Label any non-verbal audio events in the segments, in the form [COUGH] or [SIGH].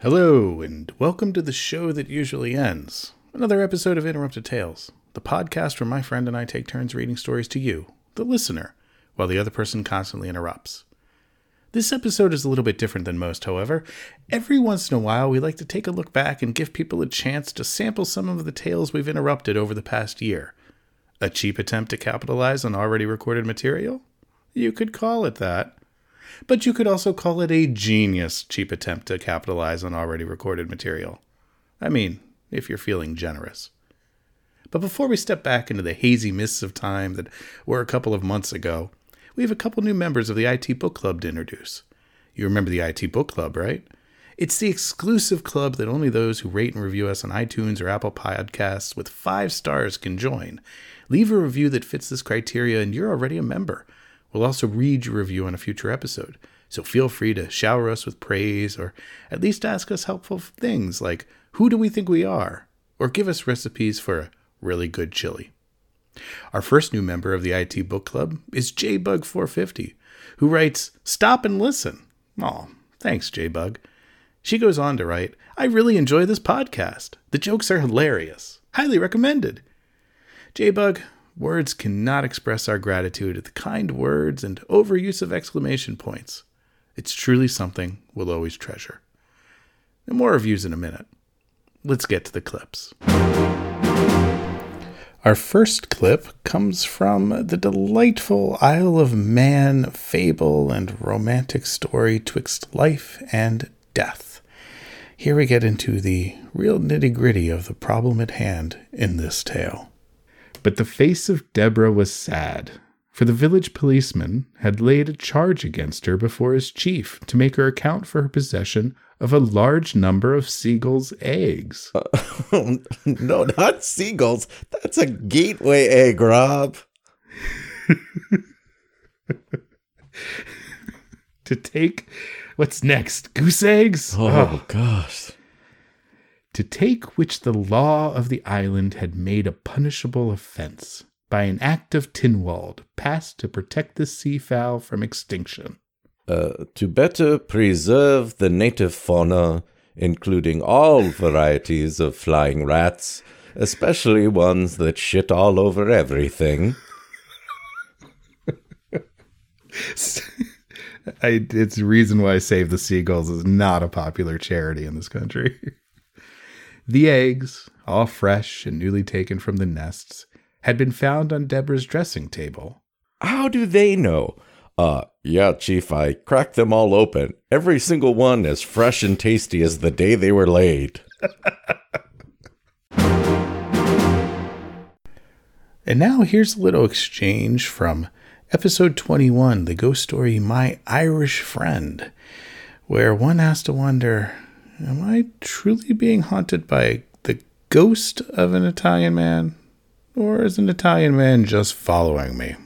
Hello, and welcome to the show that usually ends. Another episode of Interrupted Tales, the podcast where my friend and I take turns reading stories to you, the listener, while the other person constantly interrupts. This episode is a little bit different than most, however. Every once in a while, we like to take a look back and give people a chance to sample some of the tales we've interrupted over the past year. A cheap attempt to capitalize on already recorded material? You could call it that. But you could also call it a genius cheap attempt to capitalize on already recorded material. I mean, if you're feeling generous. But before we step back into the hazy mists of time that were a couple of months ago, we have a couple new members of the IT Book Club to introduce. You remember the IT Book Club, right? It's the exclusive club that only those who rate and review us on iTunes or Apple Podcasts with five stars can join. Leave a review that fits this criteria, and you're already a member. We'll also read your review on a future episode, so feel free to shower us with praise or at least ask us helpful things like who do we think we are, or give us recipes for a really good chili. Our first new member of the IT Book Club is JBug450, who writes, Stop and listen. Aw, thanks, JBug. She goes on to write, I really enjoy this podcast. The jokes are hilarious. Highly recommended. JBug, words cannot express our gratitude at the kind words and overuse of exclamation points. It's truly something we'll always treasure. And more reviews in a minute. Let's get to the clips. Our first clip comes from the delightful Isle of Man fable and romantic story twixt life and death. Here we get into the real nitty gritty of the problem at hand in this tale. But the face of Deborah was sad, for the village policeman had laid a charge against her before his chief to make her account for her possession of a large number of seagulls' eggs. Uh, [LAUGHS] no, not seagulls. That's a gateway egg, Rob. [LAUGHS] to take what's next? Goose eggs? Oh, oh, gosh. To take which the law of the island had made a punishable offense by an act of Tynwald passed to protect the sea fowl from extinction. Uh, to better preserve the native fauna, including all varieties of flying rats, especially ones that shit all over everything. [LAUGHS] I, it's the reason why Save the Seagulls is not a popular charity in this country. [LAUGHS] the eggs, all fresh and newly taken from the nests, had been found on Deborah's dressing table. How do they know? Uh, yeah, Chief, I cracked them all open. Every single one as fresh and tasty as the day they were laid. [LAUGHS] and now here's a little exchange from episode 21, the ghost story My Irish Friend, where one has to wonder Am I truly being haunted by the ghost of an Italian man? Or is an Italian man just following me?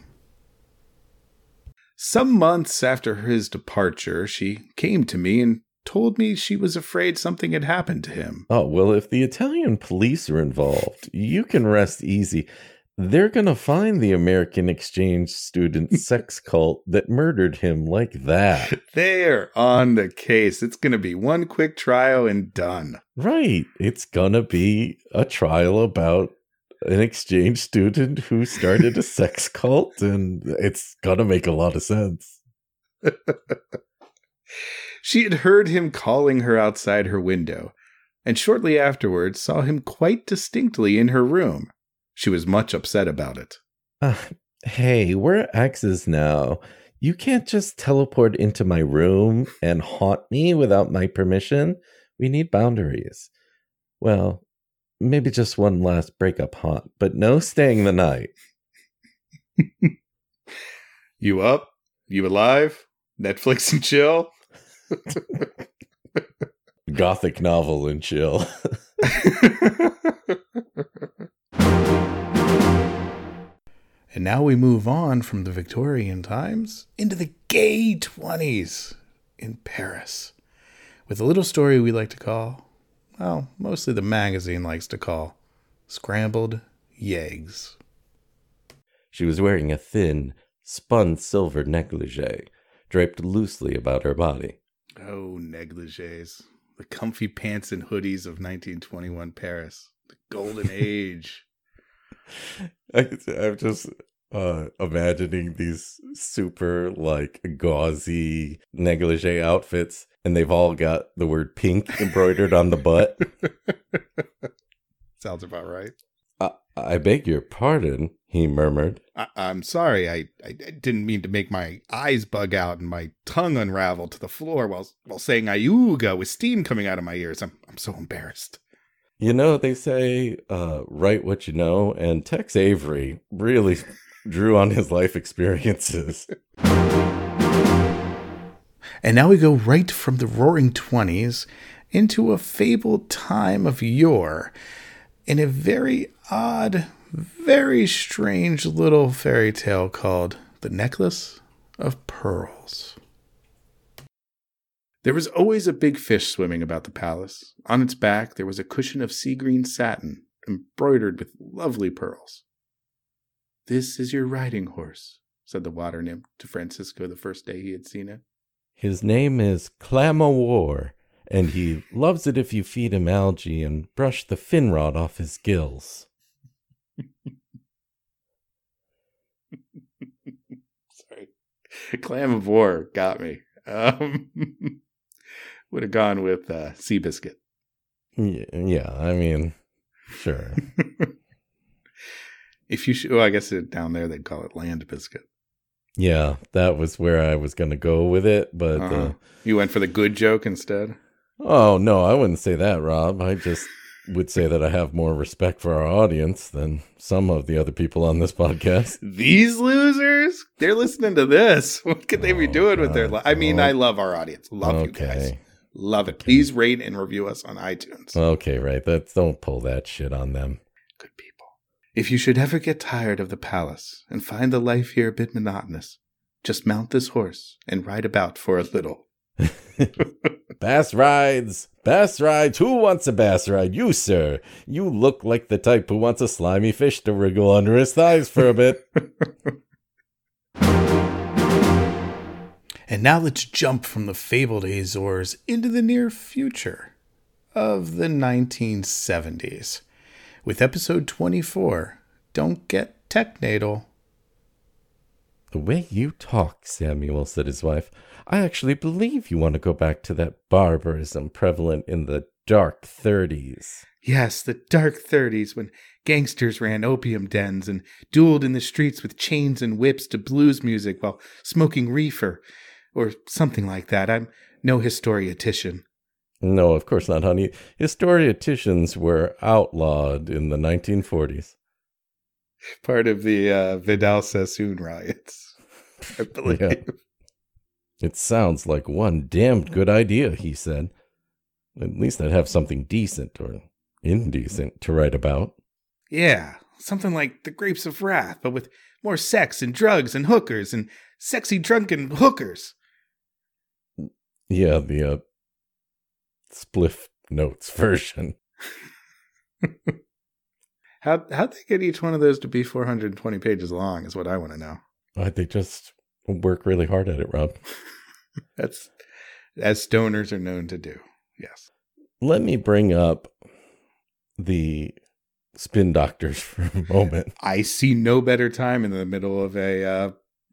Some months after his departure, she came to me and told me she was afraid something had happened to him. Oh, well, if the Italian police are involved, you can rest easy. They're going to find the American exchange student [LAUGHS] sex cult that murdered him like that. They're on the case. It's going to be one quick trial and done. Right. It's going to be a trial about an exchange student who started a [LAUGHS] sex cult, and it's gonna make a lot of sense. [LAUGHS] she had heard him calling her outside her window, and shortly afterwards saw him quite distinctly in her room. She was much upset about it. Uh, hey, we're exes now. You can't just teleport into my room and haunt me without my permission. We need boundaries. Well, maybe just one last breakup haunt, but no staying the night. [LAUGHS] you up? You alive? Netflix and chill? [LAUGHS] Gothic novel and chill. [LAUGHS] and now we move on from the Victorian times into the gay 20s in Paris with a little story we like to call well, mostly the magazine likes to call scrambled yeggs. She was wearing a thin, spun silver negligee draped loosely about her body. Oh, negligees. the comfy pants and hoodies of 1921 Paris, the golden [LAUGHS] age. [LAUGHS] I, I'm just uh imagining these super like gauzy negligee outfits and they've all got the word pink embroidered on the butt [LAUGHS] Sounds about right. I, I beg your pardon he murmured I, I'm sorry. I, I I didn't mean to make my eyes bug out and my tongue unravel to the floor while while saying ayuga with steam coming out of my ears. I'm I'm so embarrassed. You know they say uh write what you know and tex avery really drew on his life experiences And now we go right from the roaring 20s into a fabled time of yore in a very odd, very strange little fairy tale called The Necklace of Pearls. There was always a big fish swimming about the palace. On its back, there was a cushion of sea green satin embroidered with lovely pearls. This is your riding horse, said the water nymph to Francisco the first day he had seen it. His name is Clamawar, and he loves it if you feed him algae and brush the fin rot off his gills. [LAUGHS] Sorry. Clam of War got me. Um, [LAUGHS] would have gone with uh, Seabiscuit. Y- Yeah, I mean, sure. [LAUGHS] If you should, oh, I guess it, down there they'd call it Land Biscuit. Yeah, that was where I was going to go with it, but Uh-huh. uh, You went for the good joke instead? oh no, I wouldn't say that, Rob. I just would say that I have more respect for our audience than some of the other people on this podcast. [LAUGHS] These losers? They're listening to this. [LAUGHS] What could they be Oh, doing with their life? I mean. I love our audience. Love you guys. Love it. Please rate and review us on iTunes. Okay, right. That's don't pull that shit on them. Good people. If you should ever get tired of the palace and find the life here a bit monotonous, just mount this horse and ride about for a little. [LAUGHS] Bass rides, bass rides. Who wants a bass ride? You, sir. You look like the type who wants a slimy fish to wriggle under his thighs for a bit. [LAUGHS] And now let's jump from the fabled Azores into the near future of the 1970s with episode 24 Don't Get Technatal. The way you talk, Samuel, said his wife, I actually believe you want to go back to that barbarism prevalent in the dark 30s. Yes, the dark 30s when gangsters ran opium dens and dueled in the streets with chains and whips to blues music while smoking reefer or something like that. I'm no historiatician. No, of course not, honey. Historiaticians were outlawed in the 1940s. Part of the uh, Vidal Sassoon riots, [LAUGHS] I believe. Yeah. It sounds like one damned good idea, he said. At least I'd have something decent or indecent to write about. Yeah, something like The Grapes of Wrath, but with more sex and drugs and hookers and sexy drunken hookers. Yeah, the uh, spliff notes [LAUGHS] version. [LAUGHS] How how'd they get each one of those to be 420 pages long is what I want to know. Uh, they just work really hard at it, Rob. [LAUGHS] That's as stoners are known to do. Yes. Let me bring up the spin doctors for a moment. I see no better time in the middle of a uh,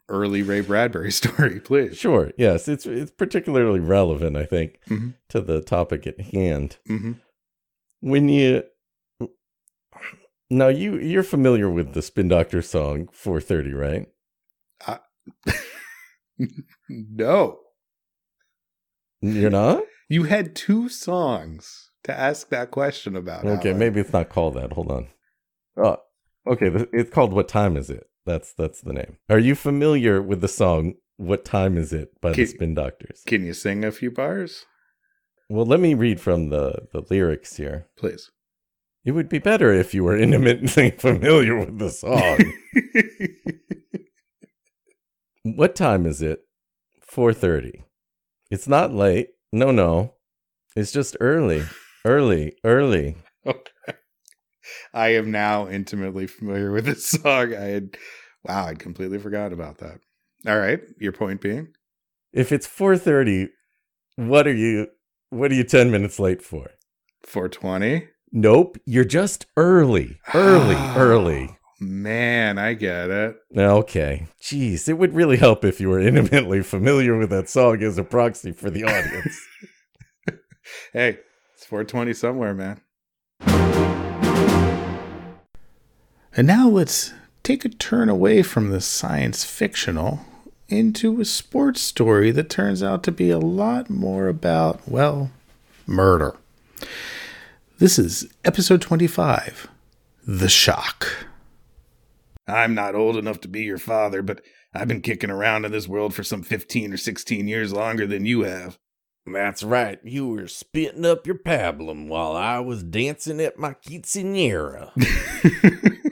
early Ray Bradbury [LAUGHS] story, please. Sure, yes, it's it's particularly relevant, I think, Mhm. to the topic at hand. hmm When you now you you're familiar with the Spin Doctor song 430, right? [LAUGHS] no. You're not? You had two songs to ask that question about. Okay, Alan. maybe it's not called that. Hold on. Oh, okay. It's called "What Time Is It?" That's that's the name. Are you familiar with the song "What Time Is It" by the Can- Spin Doctors? Can you sing a few bars, Well, let me read from the the lyrics here. please? It would be better if you were intimately [LAUGHS] familiar with the song. [LAUGHS] what time is it? 4:30. It's not late. No, no. It's just early. Early, early. [LAUGHS] okay. I am now intimately familiar with this song. I had, wow, I completely forgot about that. All right, your point being, If it's 4:30, what are you What are you 10 minutes late for? 420? Nope, you're just early. Early, oh, early. Man, I get it. Okay. Jeez, it would really help if you were intimately familiar with that song as a proxy for the audience. [LAUGHS] hey, it's 420 somewhere, man. And now let's take a turn away from the science fictional into a sports story that turns out to be a lot more about, well, murder. This is episode 25 The Shock. I'm not old enough to be your father, but I've been kicking around in this world for some 15 or 16 years longer than you have. That's right. You were spitting up your pablum while I was dancing at my quinceanera. [LAUGHS]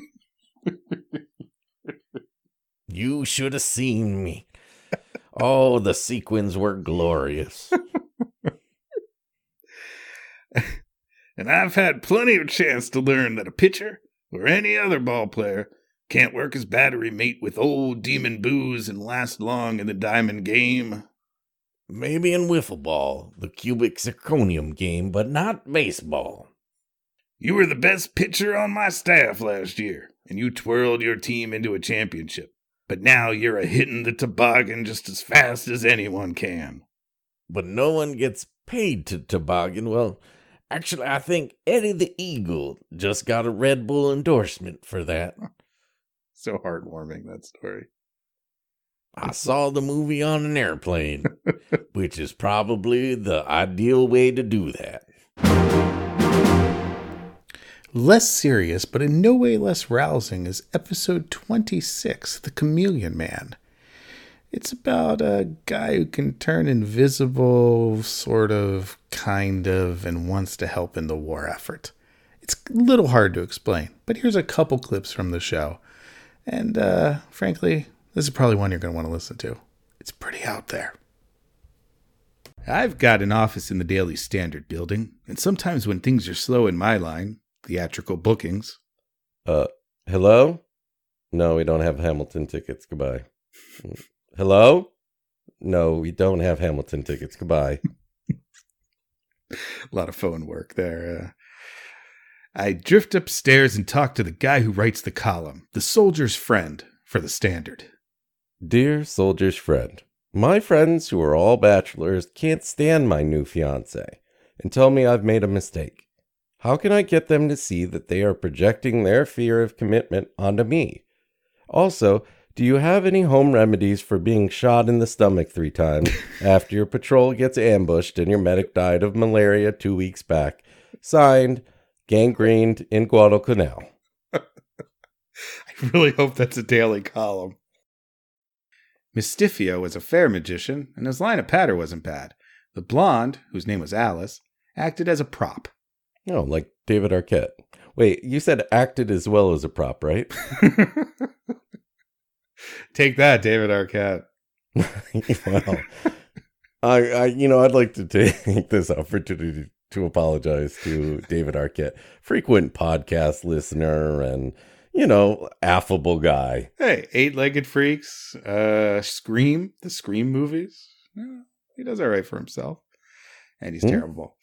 you should have seen me. Oh, the sequins were glorious. [LAUGHS] and I've had plenty of chance to learn that a pitcher or any other ball player can't work his battery mate with old demon booze and last long in the diamond game. Maybe in wiffle ball, the cubic zirconium game, but not baseball. You were the best pitcher on my staff last year, and you twirled your team into a championship. But now you're a hitting the toboggan just as fast as anyone can. But no one gets paid to toboggan. Well, actually, I think Eddie the Eagle just got a Red Bull endorsement for that. [LAUGHS] so heartwarming, that story. I saw the movie on an airplane, [LAUGHS] which is probably the ideal way to do that. Less serious, but in no way less rousing, is episode 26 The Chameleon Man. It's about a guy who can turn invisible, sort of, kind of, and wants to help in the war effort. It's a little hard to explain, but here's a couple clips from the show. And uh, frankly, this is probably one you're going to want to listen to. It's pretty out there. I've got an office in the Daily Standard building, and sometimes when things are slow in my line, theatrical bookings. Uh, hello? No, we don't have Hamilton tickets. Goodbye. [LAUGHS] hello? No, we don't have Hamilton tickets. Goodbye. a [LAUGHS] lot of phone work there. Uh, I drift upstairs and talk to the guy who writes the column, the soldier's friend, for the Standard. Dear soldier's friend, my friends who are all bachelors can't stand my new fiance and tell me I've made a mistake. How can I get them to see that they are projecting their fear of commitment onto me? Also, do you have any home remedies for being shot in the stomach three times [LAUGHS] after your patrol gets ambushed and your medic died of malaria two weeks back? Signed, gangrened in Guadalcanal. [LAUGHS] I really hope that's a daily column. Mistifio was a fair magician, and his line of patter wasn't bad. The blonde, whose name was Alice, acted as a prop. Oh, like David Arquette. Wait, you said acted as well as a prop, right? [LAUGHS] Take that, David Arquette. [LAUGHS] well, I, I, you know, I'd like to take [LAUGHS] this opportunity to apologize to David Arquette, frequent podcast listener and you know affable guy. Hey, Eight Legged Freaks, uh, Scream, the Scream movies. Yeah, he does all right for himself, and he's hmm? terrible.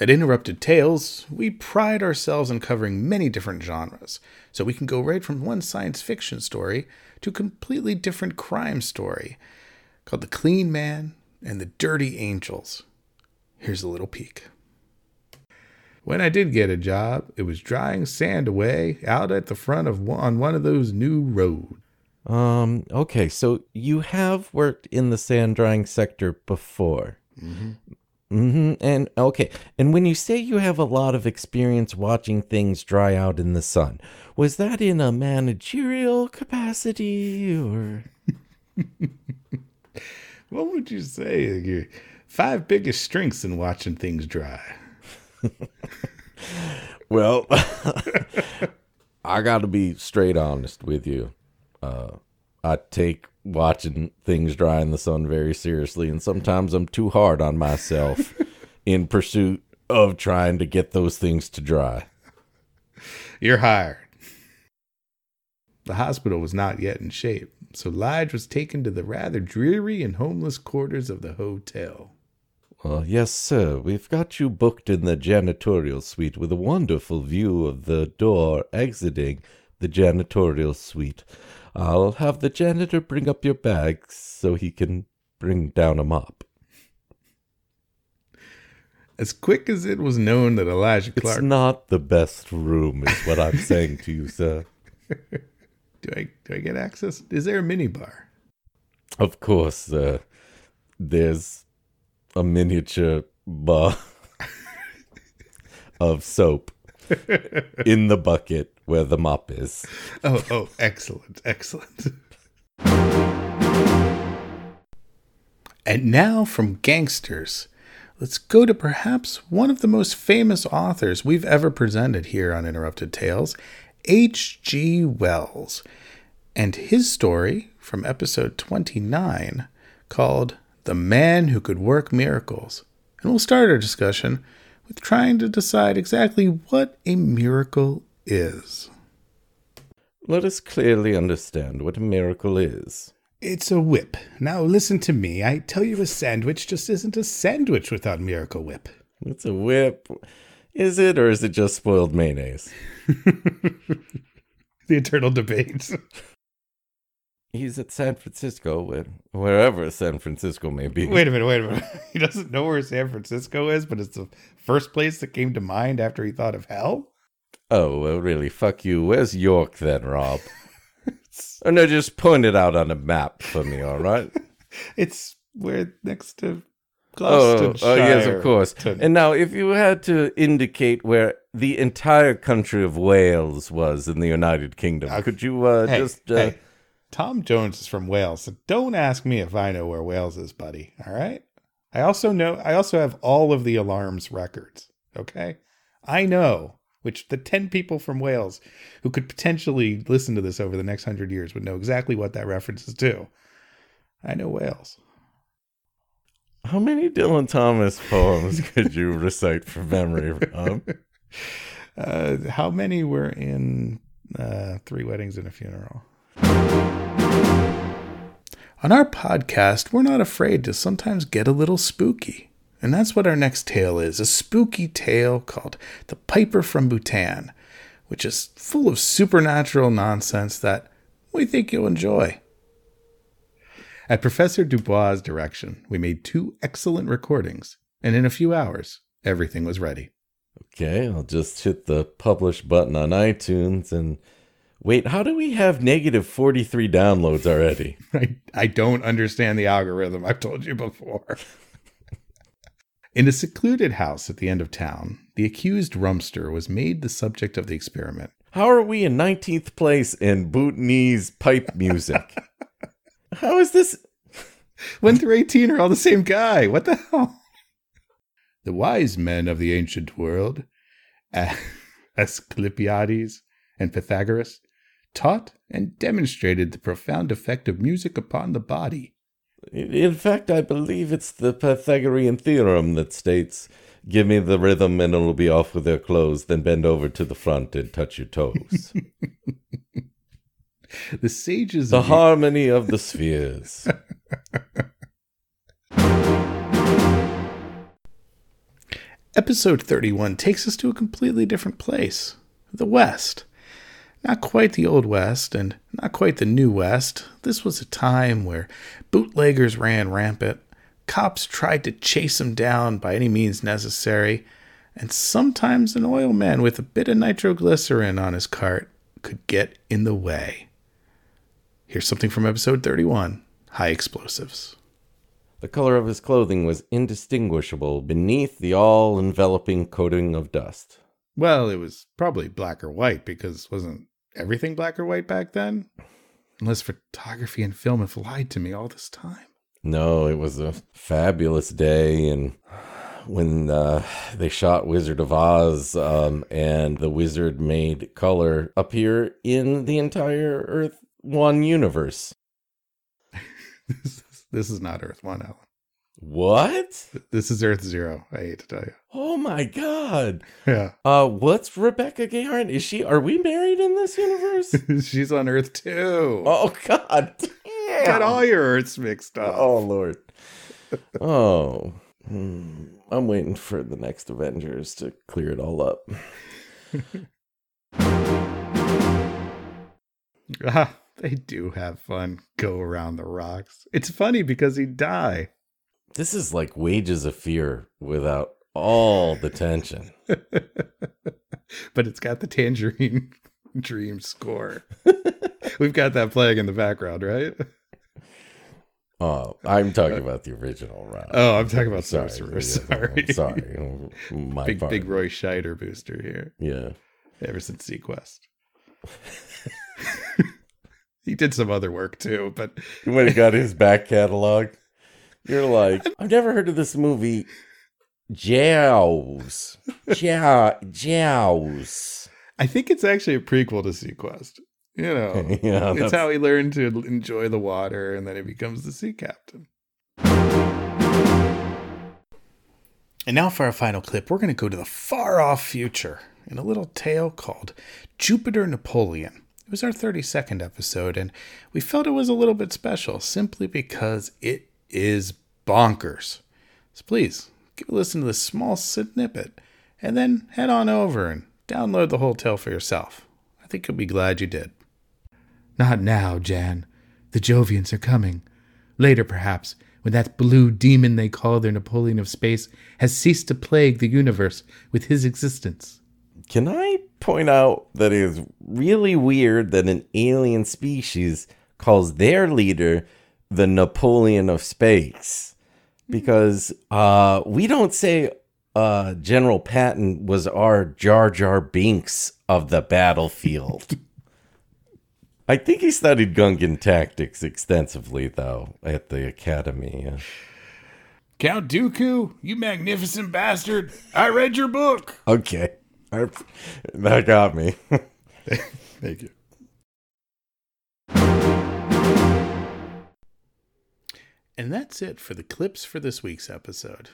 At Interrupted Tales, we pride ourselves on covering many different genres, so we can go right from one science fiction story to a completely different crime story called The Clean Man and the Dirty Angels. Here's a little peek. When I did get a job, it was drying sand away out at the front of one, on one of those new roads. Um, okay, so you have worked in the sand drying sector before. Mm-hmm. Mm-hmm. And okay. And when you say you have a lot of experience watching things dry out in the sun, was that in a managerial capacity or? [LAUGHS] what would you say your five biggest strengths in watching things dry? [LAUGHS] well, [LAUGHS] I got to be straight honest with you. Uh, I take watching things dry in the sun very seriously, and sometimes I'm too hard on myself [LAUGHS] in pursuit of trying to get those things to dry. You're hired. The hospital was not yet in shape, so Lige was taken to the rather dreary and homeless quarters of the hotel. Well, yes, sir. We've got you booked in the janitorial suite with a wonderful view of the door exiting the janitorial suite. I'll have the janitor bring up your bags so he can bring down a mop. As quick as it was known that Elijah Clark. It's not the best room, is what I'm saying to you, sir. [LAUGHS] Do I do I get access? Is there a minibar? Of course, uh, there's a miniature bar [LAUGHS] of soap [LAUGHS] in the bucket where the mop is. Oh, oh, excellent, excellent. And now from gangsters, let's go to perhaps one of the most famous authors we've ever presented here on Interrupted Tales, H.G. Wells, and his story from episode 29 called The Man Who Could Work Miracles. And we'll start our discussion with trying to decide exactly what a miracle is. Let us clearly understand what a miracle is. It's a whip. Now listen to me. I tell you a sandwich just isn't a sandwich without Miracle Whip. It's a whip. Is it, or is it just spoiled mayonnaise? [LAUGHS] the eternal debate. He's at San Francisco, where- wherever San Francisco may be. wait a minute, wait a minute. [LAUGHS] He doesn't know where San Francisco is, but it's the first place that came to mind after he thought of hell? Oh, well, really? Fuck you. Where's York then, Rob? oh, no, just point it out on a map for me, all right? [LAUGHS] It's where next to Oh, Gloucestershire. oh, yes, of course. And now, if you had to indicate where the entire country of Wales was in the United Kingdom, Uh, could you uh, hey, just. Uh, hey, Tom Jones is from Wales, so don't ask me if I know where Wales is, buddy. All right. I also know. I also have all of the Alarm's records. Okay, I know which the ten people from Wales who could potentially listen to this over the next hundred years would know exactly what that reference is to. I know Wales. How many Dylan Thomas poems [LAUGHS] could you recite from memory, Rob? [LAUGHS] Uh, how many were in uh, Three Weddings and a Funeral? On our podcast, we're not afraid to sometimes get a little spooky. And that's what our next tale is a spooky tale called The Piper from Bhutan, which is full of supernatural nonsense that we think you'll enjoy. At Professor Dubois' direction, we made two excellent recordings, and in a few hours, everything was ready. Okay, I'll just hit the publish button on iTunes and. Wait, how do we have negative 43 downloads already? [LAUGHS] I, I don't understand the algorithm. I've told you before. [LAUGHS] In a secluded house at the end of town, the accused rumster was made the subject of the experiment. How are we in 19th place in Bhutanese pipe music? [LAUGHS] How is this? 1 through 18 are all the same guy. What the hell? The wise men of the ancient world, [LAUGHS] Asclepiades and Pythagoras, taught and demonstrated the profound effect of music upon the body. In fact, I believe it's the Pythagorean theorem that states give me the rhythm and it'll be off with their clothes, then bend over to the front and touch your toes. [LAUGHS] The sages the of the harmony of the spheres. [LAUGHS] Episode 31 takes us to a completely different place the West. Not quite the Old West and not quite the New West. This was a time where bootleggers ran rampant, cops tried to chase them down by any means necessary, and sometimes an oil man with a bit of nitroglycerin on his cart could get in the way. Here's something from episode 31 High Explosives. The color of his clothing was indistinguishable beneath the all enveloping coating of dust. Well, it was probably black or white because wasn't everything black or white back then? Unless photography and film have lied to me all this time. No, it was a fabulous day, and when uh, they shot Wizard of Oz, um, and the wizard made color appear in the entire Earth One universe. [LAUGHS] this, is, this is not Earth 1, Alan. What? This is Earth 0, I hate to tell you. Oh my God! Yeah. Uh, what's Rebecca Gayheart? Is she? Are we married in this universe? [LAUGHS] She's on Earth 2. oh God! Got all your Earths mixed up. Oh Lord. oh. Hmm. I'm waiting for the next Avengers to clear it all up. [LAUGHS] Ah, they do have fun. Go around the rocks. It's funny because he'd die. This is like Wages of Fear without all the tension. [LAUGHS] but it's got the Tangerine [LAUGHS] Dream score. We've got that playing in the background, right? Oh, [LAUGHS] I'm talking about the original round. Oh, I'm talking about sorry. Sorcerer. Sorry. Sorry. Oh, my big, part. big Roy Scheider booster here. Yeah. Ever since seaQuest. he did some other work too, but When he got his back catalog, you're like, I've never heard of this movie. Jaws. Ja- Jaws. I think it's actually a prequel to seaQuest. You know, [LAUGHS] yeah, it's that's- how he learned to enjoy the water and then he becomes the sea captain. And now for our final clip, we're going to go to the far off future in a little tale called Jupiter Napoleon. It was our 32nd episode, and we felt it was a little bit special simply because it is bonkers. So please give a listen to this small snippet and then head on over and download the whole tale for yourself. I think you'll be glad you did. Not now, Jan. The Jovians are coming. Later, perhaps, when that blue demon they call their Napoleon of space has ceased to plague the universe with his existence. Can I point out that it is really weird that an alien species calls their leader the Napoleon of space? Because uh, we don't say uh, General Patton was our Jar Jar Binks of the battlefield. I think he studied Gungan tactics extensively, though, at the academy. Count Dooku, you magnificent bastard! I read your book! Okay. [LAUGHS] That got me. [LAUGHS] Thank you. And that's it for the clips for this week's episode.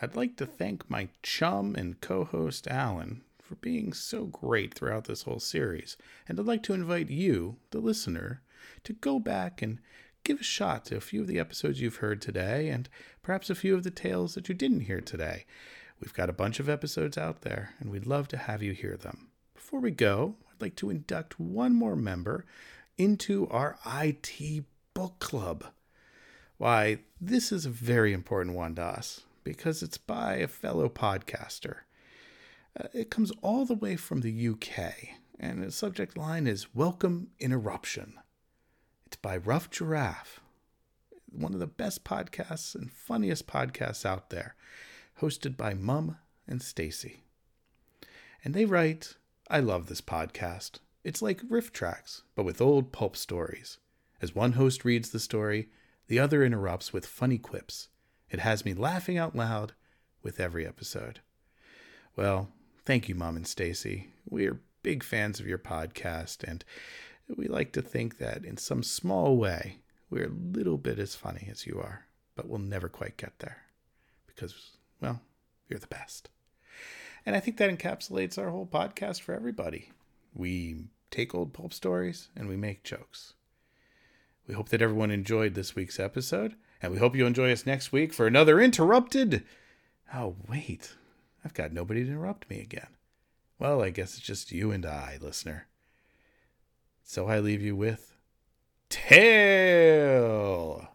I'd like to thank my chum and co host Alan for being so great throughout this whole series, and I'd like to invite you, the listener, to go back and give a shot to a few of the episodes you've heard today, and perhaps a few of the tales that you didn't hear today. We've got a bunch of episodes out there, and we'd love to have you hear them. Before we go, I'd like to induct one more member into our IT book club. Why, this is a very important one to us because it's by a fellow podcaster. Uh, it comes all the way from the UK, and the subject line is Welcome Interruption. It's by Rough Giraffe, one of the best podcasts and funniest podcasts out there, hosted by Mum and Stacy. And they write, I love this podcast. It's like RiffTrax, but with old pulp stories. As one host reads the story, the other interrupts with funny quips. It has me laughing out loud with every episode. Well, thank you, Mom and Stacy. We are big fans of your podcast, and we like to think that in some small way we're a little bit as funny as you are, but we'll never quite get there because, well, you're the best. And I think that encapsulates our whole podcast for everybody. We take old pulp stories and we make jokes. We hope that everyone enjoyed this week's episode, and we hope you enjoy us next week for another interrupted. Oh, wait. I've got nobody to interrupt me again. Well, I guess it's just you and I, listener. So I leave you with Tale.